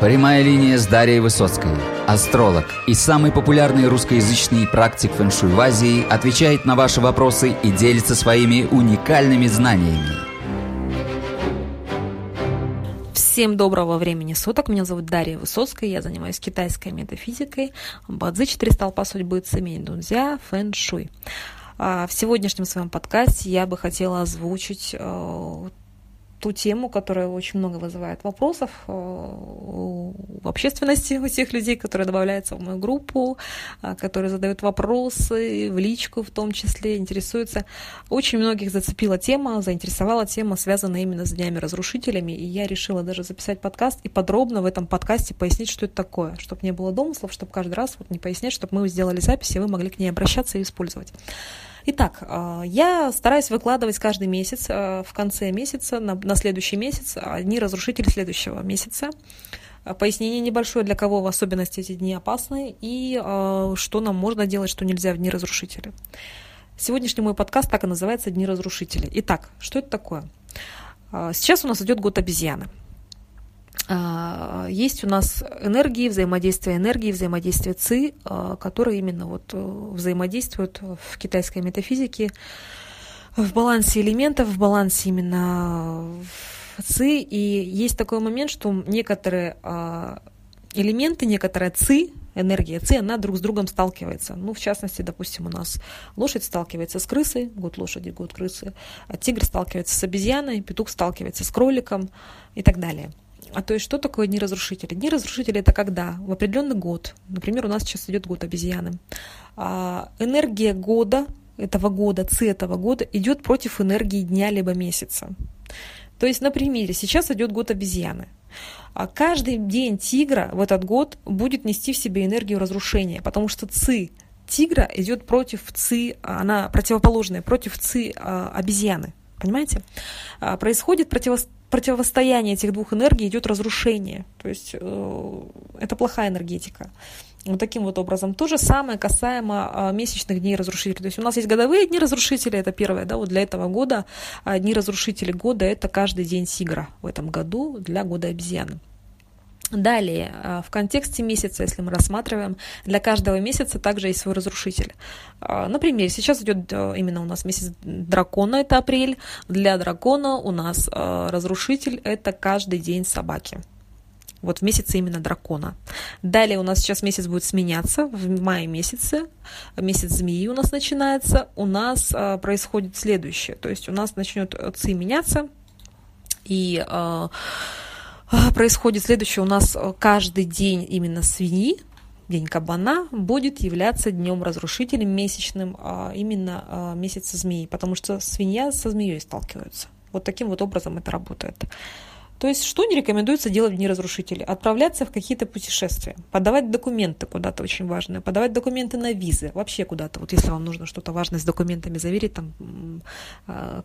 Прямая линия с Дарьей Высоцкой. Астролог и самый популярный русскоязычный практик фэншуй в Азии отвечает на ваши вопросы и делится своими уникальными знаниями. Всем доброго времени суток. Меня зовут Дарья Высоцкая. Я занимаюсь китайской метафизикой. Бадзи, четыре столпа судьбы, цемень, дунзя, фэн-шуй. А, в сегодняшнем своем подкасте я бы хотела озвучить э, ту тему, которая очень много вызывает вопросов э, у общественности, у тех людей, которые добавляются в мою группу, э, которые задают вопросы, в личку в том числе, интересуются. Очень многих зацепила тема, заинтересовала тема, связанная именно с днями-разрушителями, и я решила даже записать подкаст и подробно в этом подкасте пояснить, что это такое, чтобы не было домыслов, чтобы каждый раз вот не пояснять, чтобы мы сделали запись, и вы могли к ней обращаться и использовать. Итак, а, я стараюсь выкладывать каждый месяц, а, в конце месяца, на, на следующий месяц, дни разрушителей следующего месяца. А, пояснение небольшое, для кого в особенности эти дни опасны, и что нам можно делать, что нельзя в дни разрушителей. Сегодняшний мой подкаст так и называется «Дни разрушителей». Итак, что это такое? Сейчас у нас идет год обезьяны. А, есть у нас энергии, взаимодействие энергии, взаимодействие ЦИ, а, которые именно вот э, взаимодействуют в китайской метафизике в балансе элементов, в балансе именно ЦИ. И есть такой момент, что некоторые а, элементы, некоторая ЦИ, энергия ЦИ, она друг с другом сталкивается. Ну, в частности, допустим, у нас лошадь сталкивается с крысой, год лошади, год крысы, а тигр сталкивается с обезьяной, петух сталкивается с кроликом и так далее. А то есть что такое дни разрушителей? Дни разрушителей это когда? В определенный год. Например, у нас сейчас идет год обезьяны. А энергия года, этого года, ци этого года идет против энергии дня либо месяца. То есть, например, сейчас идет год обезьяны. А каждый день тигра в этот год будет нести в себе энергию разрушения, потому что ци тигра идет против ци, она противоположная, против ци а, обезьяны. Понимаете? А, происходит противостояние противостояние этих двух энергий идет разрушение. То есть э, это плохая энергетика. Вот таким вот образом. То же самое касаемо э, месячных дней разрушителей. То есть у нас есть годовые дни разрушителей, это первое, да, вот для этого года. А дни разрушителей года это каждый день тигра в этом году для года обезьяны. Далее, а, в контексте месяца, если мы рассматриваем, для каждого месяца также есть свой разрушитель. А, например, сейчас идет а, именно у нас месяц дракона, это апрель. Для дракона у нас разрушитель – это каждый день собаки. Вот в месяце именно дракона. Далее у нас сейчас месяц будет сменяться. В мае месяце, месяц змеи у нас начинается. У нас происходит следующее. То есть у нас начнет ци меняться. И происходит следующее. У нас э, каждый день именно свиньи, день кабана, будет являться днем разрушителем месячным а, именно а, месяца змеи, потому что свинья со змеей сталкиваются. Вот таким вот образом это работает. То есть, что не рекомендуется делать в дни разрушителей? Отправляться в какие-то путешествия, подавать документы куда-то очень важные, подавать документы на визы, вообще куда-то. Вот если вам нужно что-то важное с документами заверить, там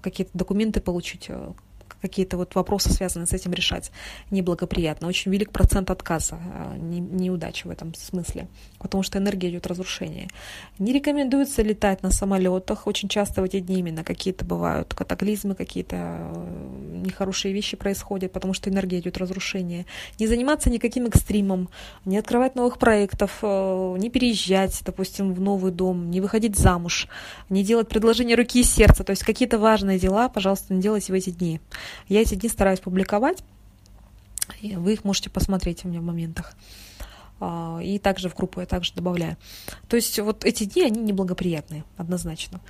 какие-то документы получить, э, какие-то вот вопросы, связанные с этим, решать неблагоприятно. Очень велик процент отказа, а, не, неудачи в этом смысле, потому что энергия идет разрушение. Не рекомендуется летать на самолетах. Очень часто в эти дни именно какие-то бывают катаклизмы, какие-то э, нехорошие вещи происходят, потому что энергия идет разрушение. Не заниматься никаким экстримом, не открывать новых проектов, э, не переезжать, допустим, в новый дом, не выходить замуж, не делать предложение руки и сердца. То есть какие-то важные дела, пожалуйста, не делайте в эти дни. Я эти дни стараюсь публиковать, и вы их можете посмотреть у меня в моментах. А, и также в группу я также добавляю. То есть вот эти дни, они неблагоприятные, однозначно.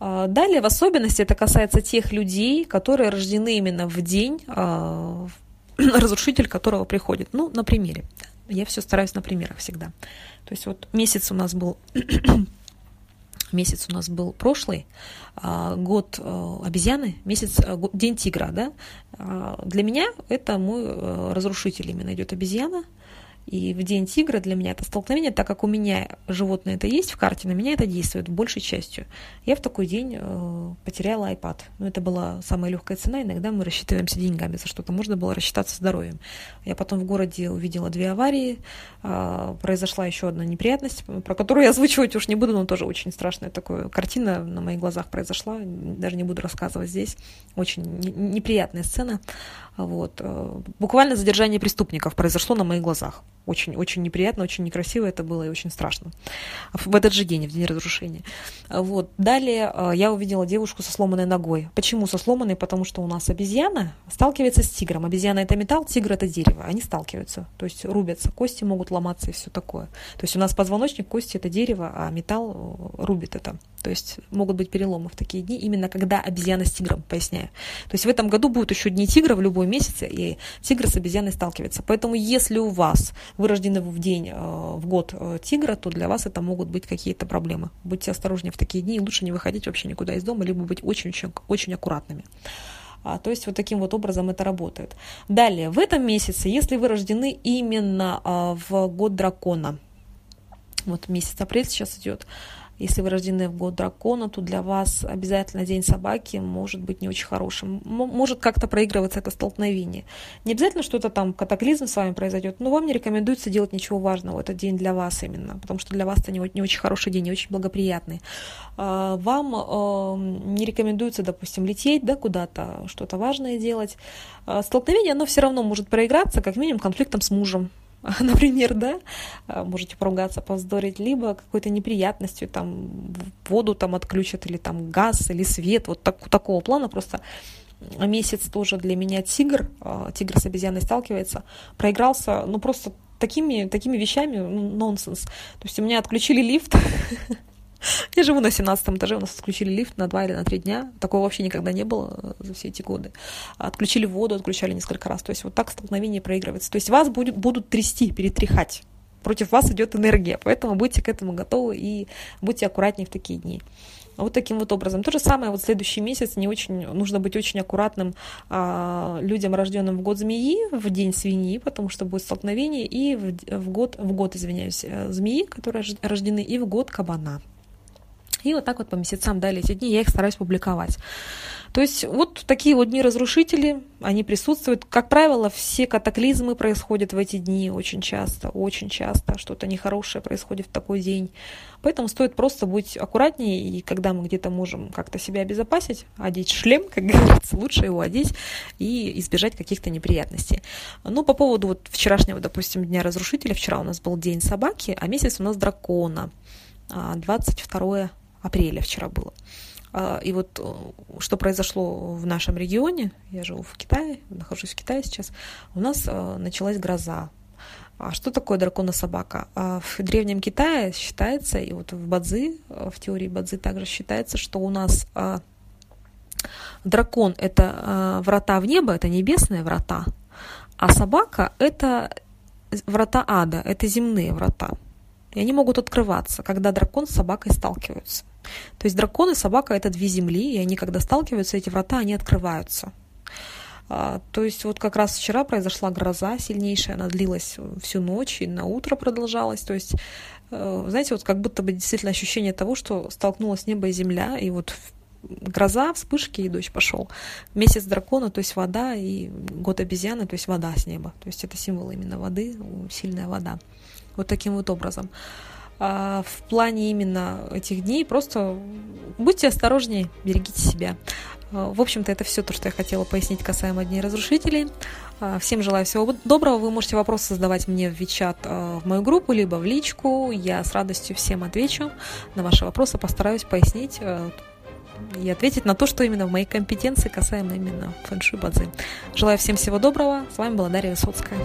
А, далее, в особенности, это касается тех людей, которые рождены именно в день, а, разрушитель которого приходит. Ну, на примере. Я все стараюсь на примерах всегда. То есть вот месяц у нас был месяц у нас был прошлый, а, год э, обезьяны, месяц, э, день тигра, да, для меня это мой э, разрушитель именно идет обезьяна, И в день тигра для меня это столкновение, так как у меня животное это есть в карте, на меня это действует большей частью. Я в такой день э, потеряла iPad. Но это была самая легкая цена. Иногда мы рассчитываемся деньгами за что-то. Можно было рассчитаться здоровьем. Я потом в городе увидела две аварии. Э, произошла еще одна неприятность, про которую я озвучивать уж не буду, но тоже очень страшная такая картина на моих глазах произошла. Даже не буду рассказывать здесь. Очень неприятная сцена. Вот. Э, буквально задержание преступников произошло на моих глазах. Очень, очень неприятно, очень некрасиво это было и очень страшно. В этот же день, в день разрушения. Вот. Далее э, я увидела девушку со сломанной ногой. Почему со сломанной? Потому что у нас обезьяна сталкивается с тигром. Обезьяна это металл, тигр это дерево. Они сталкиваются, то есть рубятся, кости могут ломаться и все такое. То есть у нас позвоночник, кости это дерево, а металл э, рубит это. То есть могут быть переломы в такие дни, именно когда обезьяна с тигром, поясняю. То есть в этом году будут еще дни тигра в любой месяц, и тигр с обезьяной сталкивается. Поэтому если у вас вы рождены в день, э, в год э, тигра, то для вас это могут быть какие-то проблемы. Будьте осторожнее в такие дни, лучше не выходить вообще никуда из дома, либо быть очень-очень очень аккуратными. А, то есть вот таким вот образом это работает. Далее, в этом месяце, если вы рождены именно а, в год дракона, вот месяц апрель сейчас идет, если вы рождены в год дракона, то для вас обязательно День собаки может быть не очень хорошим. Может как-то проигрываться это столкновение. Не обязательно что-то там катаклизм с вами произойдет, но вам не рекомендуется делать ничего важного. Это день для вас именно, потому что для вас это не, не очень хороший день, не очень благоприятный. А, вам эм, не рекомендуется, допустим, лететь да, куда-то, что-то важное делать. А, столкновение, оно все равно может проиграться, как минимум, конфликтом с мужем например, да, а, можете поругаться, повздорить, либо какой-то неприятностью, там, воду там отключат, или там газ, или свет, вот так, такого плана. Просто месяц тоже для меня тигр, а, тигр с обезьяной сталкивается, проигрался, ну, просто такими, такими вещами, ну, нонсенс. То есть у меня отключили лифт, Я живу на 17 этаже, у нас отключили лифт на 2 или на 3 дня. Такого вообще никогда не было за все эти годы. Отключили воду, отключали несколько раз. То есть вот так столкновение проигрывается. То есть вас будет, будут трясти, перетряхать. Против вас идет энергия, поэтому будьте к этому готовы и будьте аккуратнее в такие дни. Вот таким вот образом. То же самое вот следующий месяц не очень, нужно быть очень аккуратным а, людям, рожденным в год змеи, в день свиньи, потому что будет столкновение, и в, в год, в год, извиняюсь, э, змеи, которые рождены, и в год кабана. И вот так вот по месяцам далее эти дни я их стараюсь публиковать. То есть вот такие вот дни разрушители, они присутствуют. Как правило, все катаклизмы происходят в эти дни очень часто, очень часто. Что-то нехорошее происходит в такой день. Поэтому стоит просто быть аккуратнее, и когда мы где-то можем как-то себя обезопасить, одеть шлем, как говорится, лучше его одеть и избежать каких-то неприятностей. Ну, по поводу вот вчерашнего, допустим, Дня Разрушителя, вчера у нас был День собаки, а месяц у нас дракона, 22 а, апреля вчера было. А, и вот э, что произошло в нашем регионе, я живу в Китае, нахожусь в Китае сейчас, у нас э, началась гроза. А что такое дракона собака? А в древнем Китае считается, и вот в Бадзи, э, в теории Бадзи также считается, что у нас дракон это врата в небо, это небесные врата, а собака это врата ада, это земные врата. И они могут открываться, когда дракон с собакой сталкиваются. То есть дракон и собака — это две земли, и они, когда сталкиваются, эти врата, они открываются. А, то есть вот как раз вчера произошла гроза сильнейшая, она длилась всю ночь и на утро продолжалась. То есть, э, знаете, вот как будто бы действительно ощущение того, что столкнулась небо и земля, и вот гроза, вспышки и дождь пошел. Месяц дракона, то есть вода, и год обезьяны, то есть вода с неба. То есть это символ именно воды, сильная вода. Вот таким вот образом. А в плане именно этих дней просто будьте осторожнее, берегите себя. А, в общем-то, это все то, что я хотела пояснить касаемо Дней Разрушителей. А, всем желаю всего доброго. Вы можете вопросы задавать мне в Вичат, в мою группу, либо в личку. Я с радостью всем отвечу на ваши вопросы, постараюсь пояснить и ответить на то, что именно в моей компетенции касаемо именно фэншуй бадзи. Желаю всем всего доброго. С вами была Дарья Высоцкая.